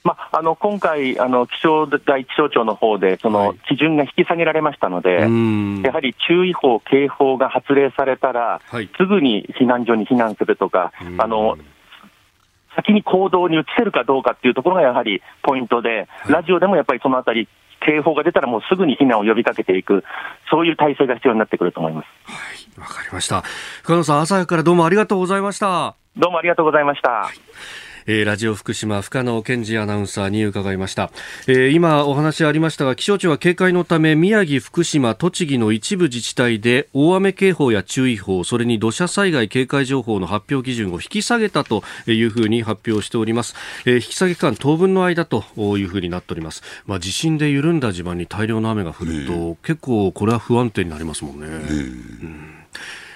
まあ、あの今回あの気象台、気象庁の方で、その基準が引き下げられましたので、はい、やはり注意報、警報が発令されたら、はい、すぐに避難所に避難するとか、あの先に行動に移せるかどうかっていうところがやはりポイントで、ラジオでもやっぱりそのあたり、警報が出たらもうすぐに避難を呼びかけていく、そういう体制が必要になってくると思います。はい、わかりました。深野さん、朝からどうもありがとうございました。どうもありがとうございました。はいえー、ラジオ福島深野健二アナウンサーに伺いました、えー、今お話ありましたが気象庁は警戒のため宮城福島栃木の一部自治体で大雨警報や注意報それに土砂災害警戒情報の発表基準を引き下げたというふうに発表しております、えー、引き下げ期間当分の間というふうになっております。まあ地震で緩んだ地盤に大量の雨が降ると、結構これは不安定になりますもんね、うん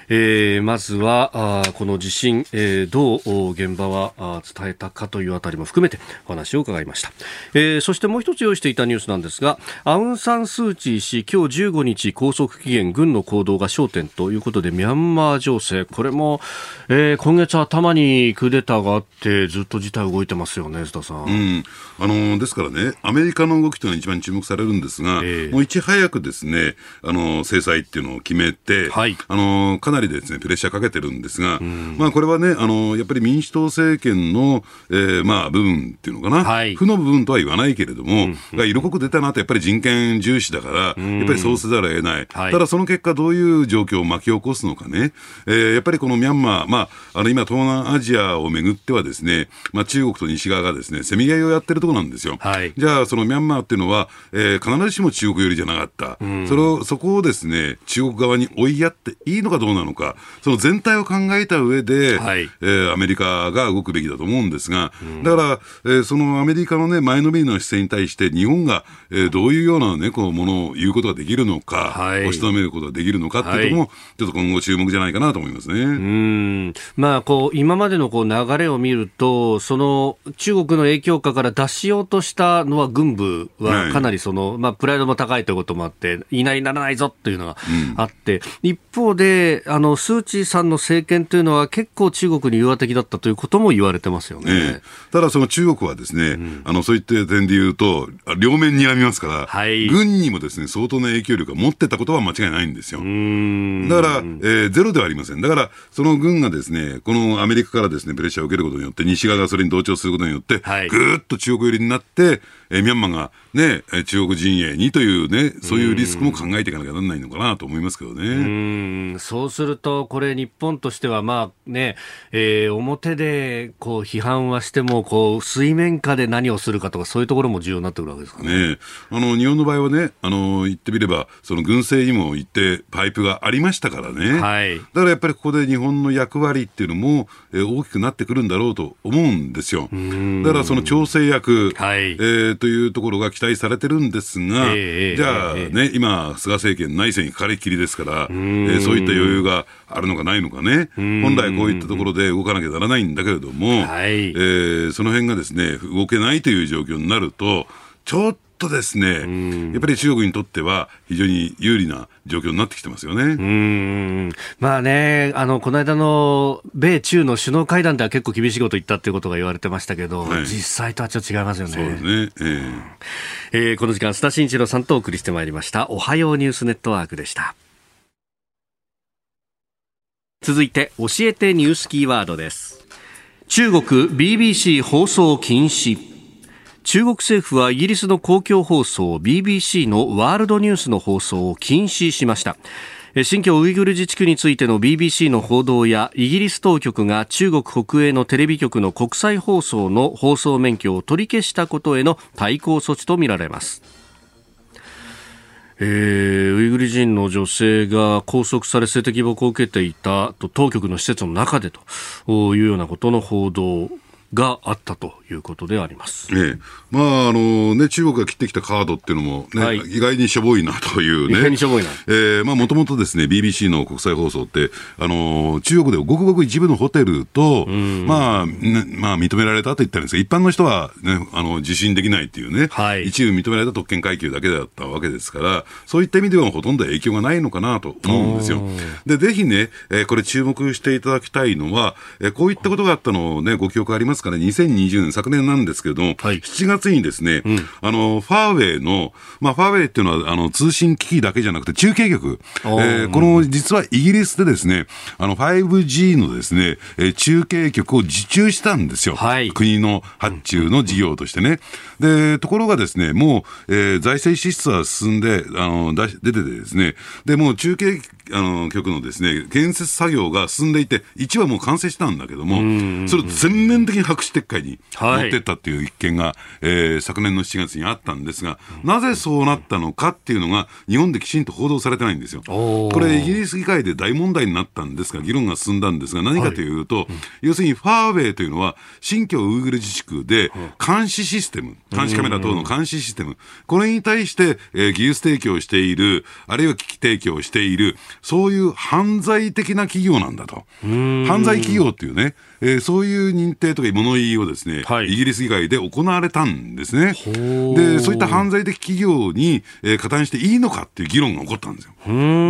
えー、まずはあこの地震、えー、どう現場は伝えたかというあたりも含めてお話を伺いました、えー、そしてもう一つ用意していたニュースなんですがアウン・サン・スー・チー氏今日15日拘束期限軍の行動が焦点ということでミャンマー情勢これも、えー、今月頭にクーデターがあってずっと事態動いてますよね須田さん、うん、あのですからねアメリカの動きというのが一番注目されるんですが、えー、もういち早くですねあの制裁っていうのを決めて、はい、あのかなりですねプレッシャーかけてるんですが、まあ、これはねあの、やっぱり民主党政権の、えーまあ、部分っていうのかな、はい、負の部分とは言わないけれども、が色濃く出たなと、やっぱり人権重視だから、やっぱりそうせざるを得ない、はい、ただその結果、どういう状況を巻き起こすのかね、えー、やっぱりこのミャンマー、まあ、あの今、東南アジアをめぐってはですね、まあ、中国と西側がですねせめぎ合いをやってるところなんですよ。はい、じゃあ、そのミャンマーっていうのは、えー、必ずしも中国寄りじゃなかった、それをそこをですね中国側に追いやっていいのかどうなのか、その全体を考えた上で、はい、えー、アメリカが動くべきだと思うんですが、うん、だから、えー、そのアメリカのね、前のめりの姿勢に対して、日本が、えー、どういうようなね、こう、ものを言うことができるのか、はい、押し止めることができるのかっていうところも、はい、ちょっと今後注目じゃないかなと思いますね。うん。まあ、こう、今までのこう流れを見ると、その、中国の影響下から脱しようとしたのは軍部はかなりその、はい、まあ、プライドも高いということもあって、言いなりならないぞっていうのがあって、うん、一方で、あの、スー・チーさんの政権というのは結構中国に融和的だったということも言われてますよね。ええ、ただその中国はですね、うん、あの、そういった点で言うと、両面にらみますから、はい、軍にもですね、相当な影響力を持ってたことは間違いないんですよ。だから、えー、ゼロではありません。だから、その軍がですね、このアメリカからですね、プレッシャーを受けることによって、西側がそれに同調することによって、はい、ぐーっと中国寄りになって、えー、ミャンマーがね、中国陣営にというね、そういうリスクも考えていかなきゃならないのかなと思いますけどね。うんそうすると、これ、日本としては、まあね、えー、表でこう批判はしても、こう水面下で何をするかとか、そういうところも重要になってくるわけですかね。ねあの日本の場合はね、あの言ってみれば、その軍政にも行って、パイプがありましたからね。はい、だからやっぱりここで日本の役割っていうのも、えー、大きくなってくるんだろうと思うんですよ。だからその調整役、はい、えー、というところが期待されてるんですが、えー、じゃあね、今、菅政権内政にかかりきりですから、えー、そういった余裕があるのかないのかね、本来こういったところで動かなきゃならないんだけれども、はい、えー、その辺がですね、動けないという状況になると、ちょっとですね、やっぱり中国にとっては非常に有利な状況になってきてますよね。うんまあね、あの、この間の米中の首脳会談では結構厳しいこと言ったっていうことが言われてましたけど、はい、実際とはちょっと違いますよね。そうですね。えー、えー、この時間、須田慎一郎さんとお送りしてまいりました。おはようニュースネットワークでした。続いて、教えてニュースキーワードです。中国 BBC 放送禁止。中国政府はイギリスの公共放送 BBC のワールドニュースの放送を禁止しました。新疆ウイグル自治区についての BBC の報道やイギリス当局が中国国営のテレビ局の国際放送の放送免許を取り消したことへの対抗措置とみられます。えー、ウイグル人の女性が拘束され性的暴行を受けていたと当局の施設の中でというようなことの報道。があったということであります。ええ、まああのね中国が切ってきたカードっていうのもね、はい、意外にしょぼいなというね。もともとですね BBC の国際放送ってあの中国ではごくごく一部のホテルとまあ、ね、まあ認められたと言ったんですが一般の人はねあの受信できないっていうね、はい、一部認められた特権階級だけだったわけですからそういった意味ではほとんど影響がないのかなと思うんですよ。でぜひね、えー、これ注目していただきたいのは、えー、こういったことがあったのをねご記憶ありますかね、2020年、昨年なんですけれども、はい、7月にですね、うん、あの、ファーウェイの、まあ、ファーウェイっていうのは、あの、通信機器だけじゃなくて、中継局、えー、この、実はイギリスでですね、あの、5G のですね、えー、中継局を受注したんですよ。はい、国の発注の事業としてね。で、ところがですね、もう、えー、財政支出は進んで、あの、出ててですね、で、もう中継あの局のですね、建設作業が進んでいて、1はもう完成したんだけども、それを全面的に白紙撤回に持ってったっていう一件が、はい、えー、昨年の7月にあったんですが、なぜそうなったのかっていうのが、日本できちんと報道されてないんですよ。これ、イギリス議会で大問題になったんですが、議論が進んだんですが、何かというと、はい、要するにファーウェイというのは、新疆ウイグル自治区で監視システム、監視カメラ等の監視システム、これに対して、えー、技術提供している、あるいは機器提供している、そういう犯罪的な企業なんだと。犯罪企業っていうね、えー、そういう認定とか物言いをですね、はい、イギリス議会で行われたんですね。で、そういった犯罪的企業に、えー、加担していいのかっていう議論が起こったんですよ。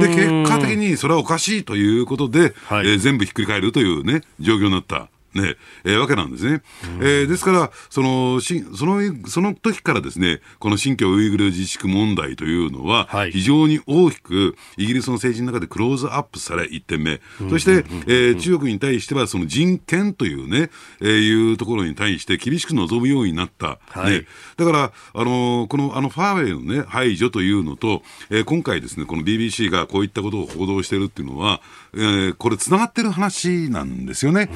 で、結果的にそれはおかしいということで、はい、えー、全部ひっくり返るというね、状況になった。ね、えー、わけなんですね。えー、ですから、その、しその、その時からですね、この新疆ウイグル自治区問題というのは、非常に大きくイギリスの政治の中でクローズアップされ、1点目。そして、えー、中国に対しては、その人権というね、えー、いうところに対して厳しく望むようになった。はい、ね、だから、あのー、この、あの、ファーウェイのね、排除というのと、えー、今回ですね、この BBC がこういったことを報道しているっていうのは、えー、これ、つながってる話なんですよね。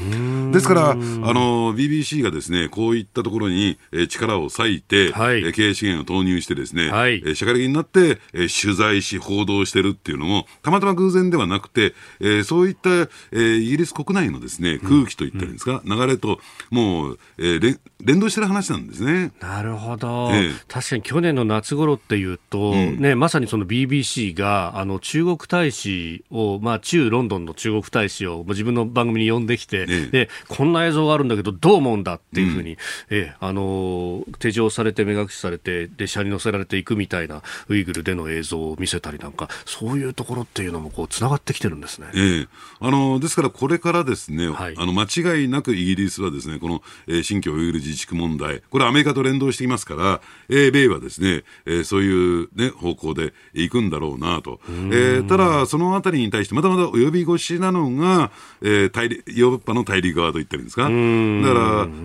ですから、あの BBC がですねこういったところに、え力を割いて、はい、経営資源を投入してですね、はい、社会的になって、え取材し報道してるっていうのもたまたま偶然ではなくて、えそういった、えイギリス国内のですね空気といったらいいんですか、うん、流れともう、えー、連動してる話なんですね。なるほど、え確かに去年の夏頃っていうと、うん、ね、まさにその BBC があの中国大使を、まあ、中ロンドンの中国大使を自分の番組に呼んできて、えでこんな映像があるんだけどどう思うんだっていうふうに、うん、えあの手錠されて目隠しされて列車に乗せられていくみたいなウイグルでの映像を見せたりなんかそういうところっていうのもこうつながってきてるんですね。ええ、あのですからこれからですね、はい、あの間違いなくイギリスはですねこの、えー、新疆ウイグル自治区問題これアメリカと連動していますから英米はですね、えー、そういう、ね、方向で行くんだろうなと、えー、ただそのあたりに対してまだまだ及び腰なのが、えー、大ヨーロッパの大陸側と言ってるんですか？だから、え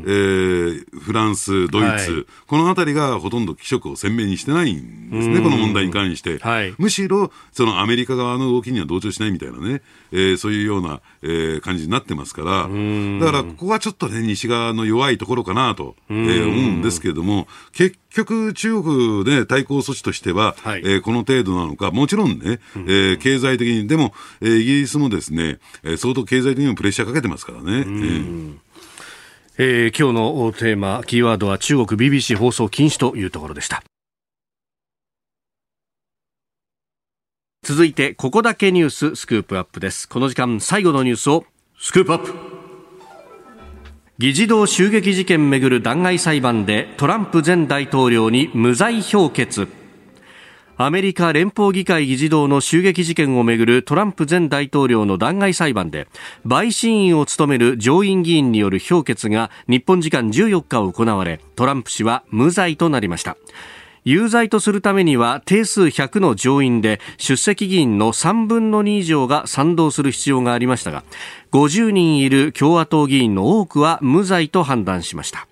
ー、フランス、ドイツ、はい、このあたりがほとんど気色を鮮明にしてないんですね、この問題に関して。はい、むしろ、そのアメリカ側の動きには同調しないみたいなね、えー、そういうような、えー、感じになってますから、だからここはちょっとね、西側の弱いところかなと、えー、思うんですけれども、結局、中国で対抗措置としては、はい、えー、この程度なのか、もちろんね、えー、経済的に、でも、えー、イギリスもですね、えー、相当経済的にもプレッシャーかけてますからね。えーえー、今日のテーマ、キーワードは中国 BBC 放送禁止というところでした。続いて、ここだけニューススクープアップです。この時間、最後のニュースをスクープアップ。議事堂襲撃事件めぐる弾劾裁判でトランプ前大統領に無罪評決。アメリカ連邦議会議事堂の襲撃事件をめぐるトランプ前大統領の弾劾裁判で陪審員を務める上院議員による評決が日本時間14日行われトランプ氏は無罪となりました有罪とするためには定数100の上院で出席議員の3分の2以上が賛同する必要がありましたが50人いる共和党議員の多くは無罪と判断しました。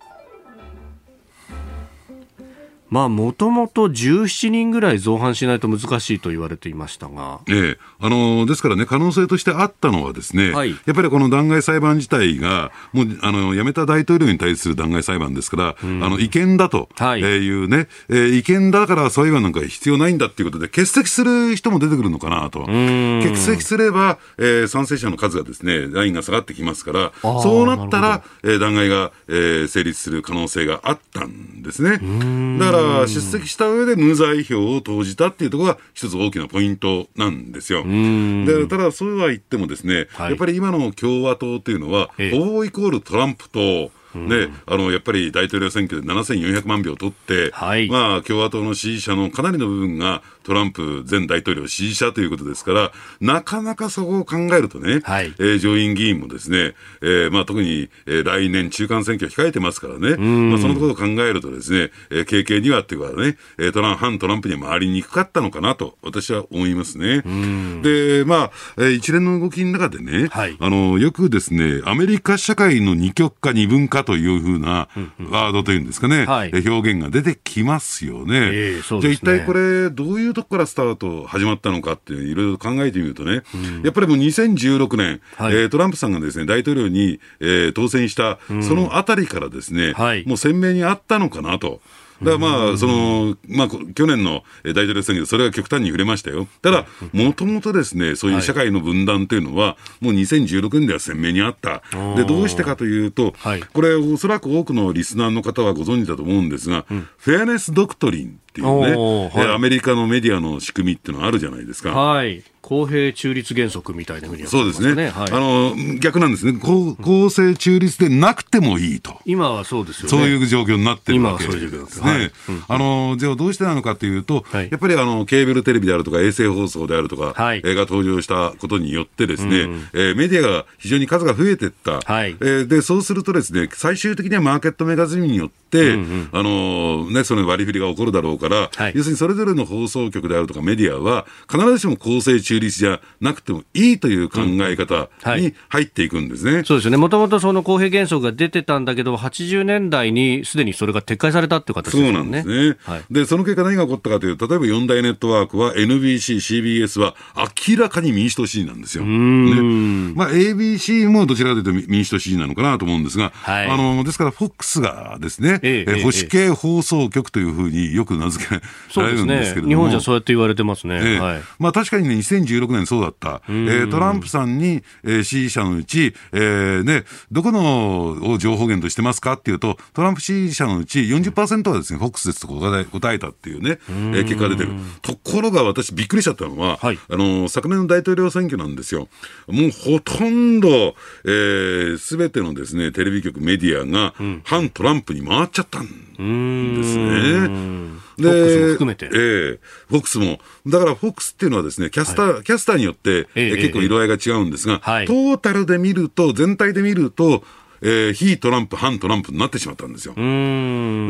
まあ、もともと17人ぐらい造反しないと難しいと言われていましたが。ええ。あの、ですからね、可能性としてあったのはですね、はい、やっぱりこの弾劾裁判自体が、もう、あの、辞めた大統領に対する弾劾裁判ですから、うん、あの、違憲だと、はい、いうね、えー、違憲だから裁判なんか必要ないんだっていうことで、欠席する人も出てくるのかなと。欠席すれば、えー、賛成者の数がですね、ラインが下がってきますから、そうなったら、えー、弾劾が、えー、成立する可能性があったんですね。だから、出席した上で無罪票を投じたっていうところが一つ大きなポイントなんですよ。でただ、そうは言ってもですね、はい、やっぱり今の共和党っていうのは、ほぼイコールトランプと、であのやっぱり大統領選挙で7400万票取って、はい、まあ、共和党の支持者のかなりの部分がトランプ前大統領支持者ということですから、なかなかそこを考えるとね、はい、えー、上院議員もですね、えーまあ、特に、えー、来年中間選挙控えてますからね、まあ、そのことを考えるとですね、えー、経験にはっていうかね、トラン反トランプには回りにくかったのかなと、私は思いますね。で、まあ、えー、一連の動きの中でね、はい、あの、よくですね、アメリカ社会の二極化、二分化というふうなワードというんですかね、はい、表現が出てきますよね。えー、ね。じゃあ一体これ、どういうとこからスタート始まったのかっていろいろ考えてみるとね、うん、やっぱりもう2016年、はい、えー、トランプさんがですね、大統領に、えー、当選した、そのあたりからですね、はい、もう鮮明にあったのかなと。だからまあ、その、まあ、去年の大統領選挙でそれが極端に触れましたよ。ただ、もともとですね、そういう社会の分断というのは、もう2016年では鮮明にあった。で、どうしてかというと、これ、おそらく多くのリスナーの方はご存知だと思うんですが、フェアネス・ドクトリンっていうね、はい、アメリカのメディアの仕組みっていうのはあるじゃないですか。はい。公平中立原則みたいなふうに、ね、そうですね、はい、あの逆なんですね。公、公正中立でなくてもいいと、今はそうですよ、ね、そういう状況になってるわけですね。はい、あのじゃあ、どうしてなのかというと、はい、やっぱりあのケーブルテレビであるとか、衛星放送であるとか、はい、が登場したことによって、ですね、うん、えー、メディアが非常に数が増えていった、はい。えー、でそうすると、ですね最終的にはマーケットメカズミによって、うんうん、あのね、その割り振りが起こるだろうから、はい、要するにそれぞれの放送局であるとかメディアは、必ずしも公正中立じゃなくてもいいという考え方に入っていくんですね。うんはい、そうですね。もともとその公平原則が出てたんだけど、80年代にすでにそれが撤回されたっていう形ですね。そうなんですね。はい、で、その結果何が起こったかというと、例えば4大ネットワークは NBC、CBS は明らかに民主党支持なんですよ。ね、まあ ABC もどちらかというと民主党支持なのかなと思うんですが、はい、あの、ですから FOX がですね、ええ保守系放送局というふうによく名付けられるんですけれども、ね、日本じゃそうやって言われてますね。えはい、まあ確かにね、2016年そうだった。えー、トランプさんに、えー、支持者のうち、えー、ね、どこのを情報源としてますかっていうと、トランプ支持者のうち40%はですね、フォックスですと答え答えたっていうね、えー、結果が出てる。ところが私びっくりしちゃったのは、はい、あの、昨年の大統領選挙なんですよ。もうほとんど、えー、すべてのですね、テレビ局、メディアが、反トランプに回っちゃったんですね。で、フォックスも含めて。ええー、フォックスも。だからフォックスっていうのはですね、キャスター、はい、キャスターによって、えー、結構色合いが違うんですが、はい、トータルで見ると、全体で見ると、えー、非トランプ、反トランプになってしまったんですよ。だ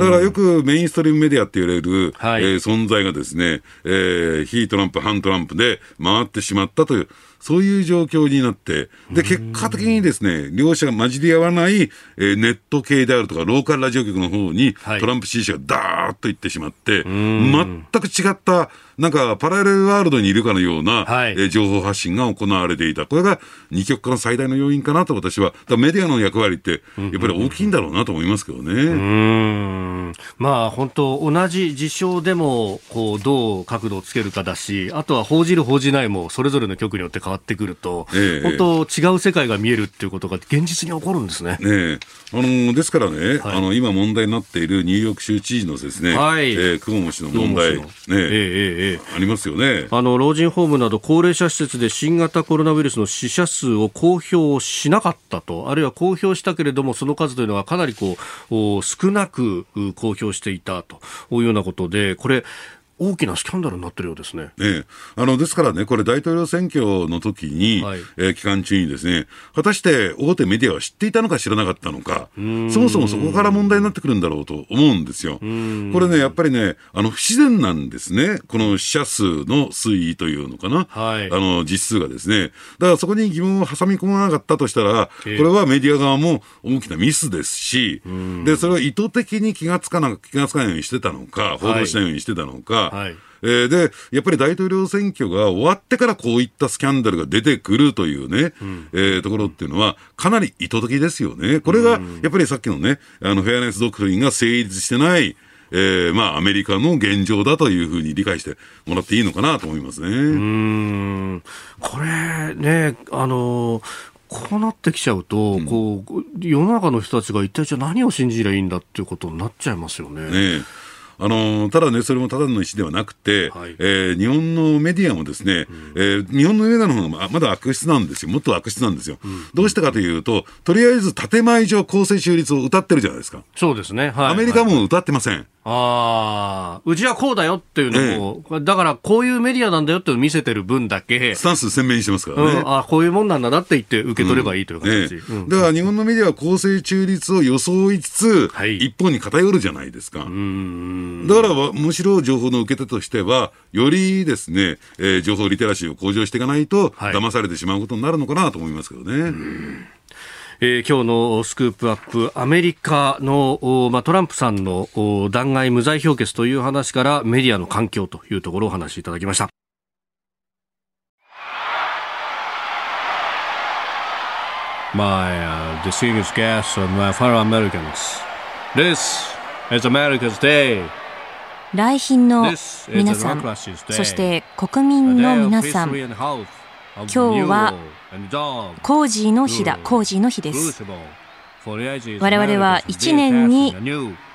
からよくメインストリームメディアって言われる、はい、えー、存在がですね、えー、非トランプ、反トランプで回ってしまったという、そういう状況になって、で、結果的にですね、両者が混じり合わない、えー、ネット系であるとか、ローカルラジオ局の方に、トランプ支持者がダーッと行ってしまって、全く違った、なんかパラレルワールドにいるかのような、はい、えー、情報発信が行われていた。これが二極化の最大の要因かなと私は。メディアの役割って、やっぱり大きいんだろうなと思いますけどね。うんまあ本当、同じ事象でも、こう、どう角度をつけるかだし、あとは報じる報じないも、それぞれの局によって変わってくると、えー、本当、違う世界が見えるっていうことが現実に起こるんですね。ねあのですからね、はい、あの今問題になっているニューヨーク州知事のですね、はい、えー、クオモ氏の問題、ね、え。ー、えー、ありますよね。あの老人ホームなど高齢者施設で新型コロナウイルスの死者数を公表しなかったと、あるいは公表したけれども、その数というのはかなりこう少なく公表していたと。いうようなことで、これ、大きなスキャンダルになってるようですね。ええ、あのですからね、これ、大統領選挙の時に、はい、えー、期間中にですね、果たして大手メディアは知っていたのか知らなかったのか、そもそもそこから問題になってくるんだろうと思うんですよ。これね、やっぱりね、あの不自然なんですね、この死者数の推移というのかな、はい、あの実数がですね。だからそこに疑問を挟み込まなかったとしたら、これはメディア側も大きなミスですし、でそれを意図的に気がつかな気がつかないようにしてたのか、報道しないようにしてたのか、はい、えー、で、やっぱり大統領選挙が終わってからこういったスキャンダルが出てくるというね、うん、えー、ところっていうのは、かなり意図的ですよね。これが、やっぱりさっきのね、あの、フェアネスドクトリンが成立してない、えー、まあ、アメリカの現状だというふうに理解してもらっていいのかなと思いますね。うん。これね、あの、こうなってきちゃうと、うん、こう、世の中の人たちが一体じゃあ何を信じりゃいいんだっていうことになっちゃいますよね。ねああのただね、それもただの石ではなくて、はい、えー、日本のメディアもですね、うん、えー、日本のメディアの方がまだ悪質なんですよ。もっと悪質なんですよ。うん、どうしたかというと、とりあえず建前上公正中立を歌ってるじゃないですか。そうですね。はい、アメリカも歌ってません。ああ、うちはこうだよっていうのも、ええ、だからこういうメディアなんだよって見せてる分だけ、スタンス鮮明にしてますからね。うん、あこういうもんなんだなって言って受け取ればいいという形、うんえ、だから日本のメディアは公正中立を装いつつ、はい、一方に偏るじゃないですか。だからむしろ情報の受け手としては、よりですね、えー、情報リテラシーを向上していかないと、はい、騙されてしまうことになるのかなと思いますけどね。えー、今日のスクープアップ、アメリカの、まあ、トランプさんの弾劾無罪評決という話からメディアの環境というところをお話しいただきました。My uh, distinguished guests and my fellow Americans, this is America's Day. 来賓の皆さん、そして国民の皆さん、今日はコージーの日だ、コージーの日です。我々は1年に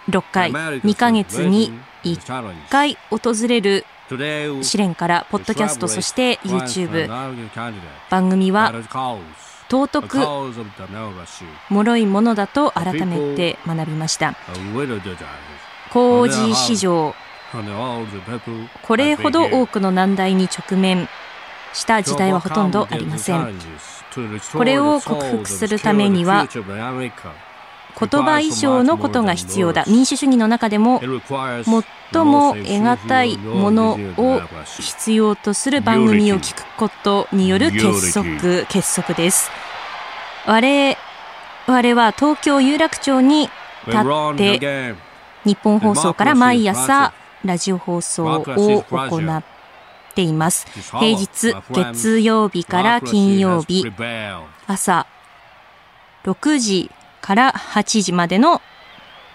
6回、2ヶ月に1回訪れる試練から、ポッドキャスト、そして YouTube、番組は尊く脆いものだと改めて学びました。コージー史上、これほど多くの難題に直面。した時代はほとんどありません。これを克服するためには言葉以上のことが必要だ。民主主義の中でも最も得難いものを必要とする番組を聞くことによる結束結束です。我々は東京有楽町に立って日本放送から毎朝ラジオ放送を行っています。平日、月曜日から金曜日、朝6時から8時までの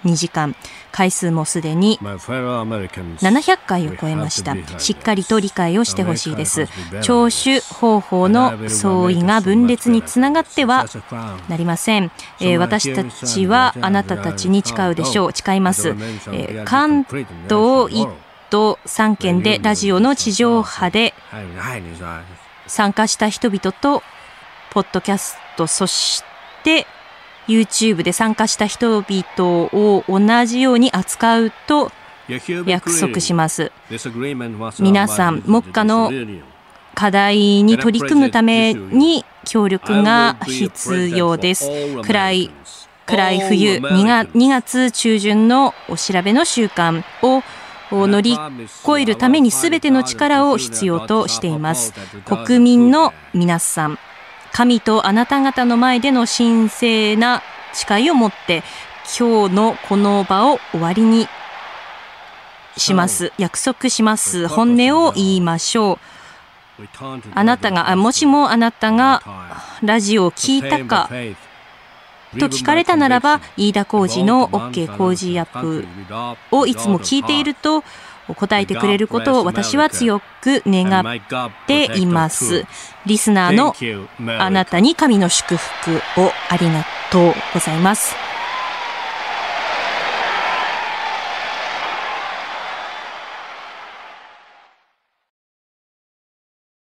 2時間。回数もすでに700回を超えました。しっかりと理解をしてほしいです。聴取方法の相違が分裂につながってはなりません。えー、私たちはあなたたちに誓うでしょう。誓います。えー、関東1都3県でラジオの地上波で参加した人々と、ポッドキャスト、そして YouTube で参加した人々を同じように扱うと約束します。皆さん、目下の課題に取り組むために協力が必要です。暗い暗い冬2月 ,2 月中旬のお調べの習慣をを乗り越えるために全ての力を必要としています。国民の皆さん、神とあなた方の前での神聖な誓いを持って、今日のこの場を終わりにします。約束します。本音を言いましょう。あなたが、もしもあなたがラジオを聞いたか、と聞かれたならば、飯田浩二の OK 工事アップをいつも聞いていると答えてくれることを私は強く願っています。リスナーのあなたに神の祝福をありがとうございます。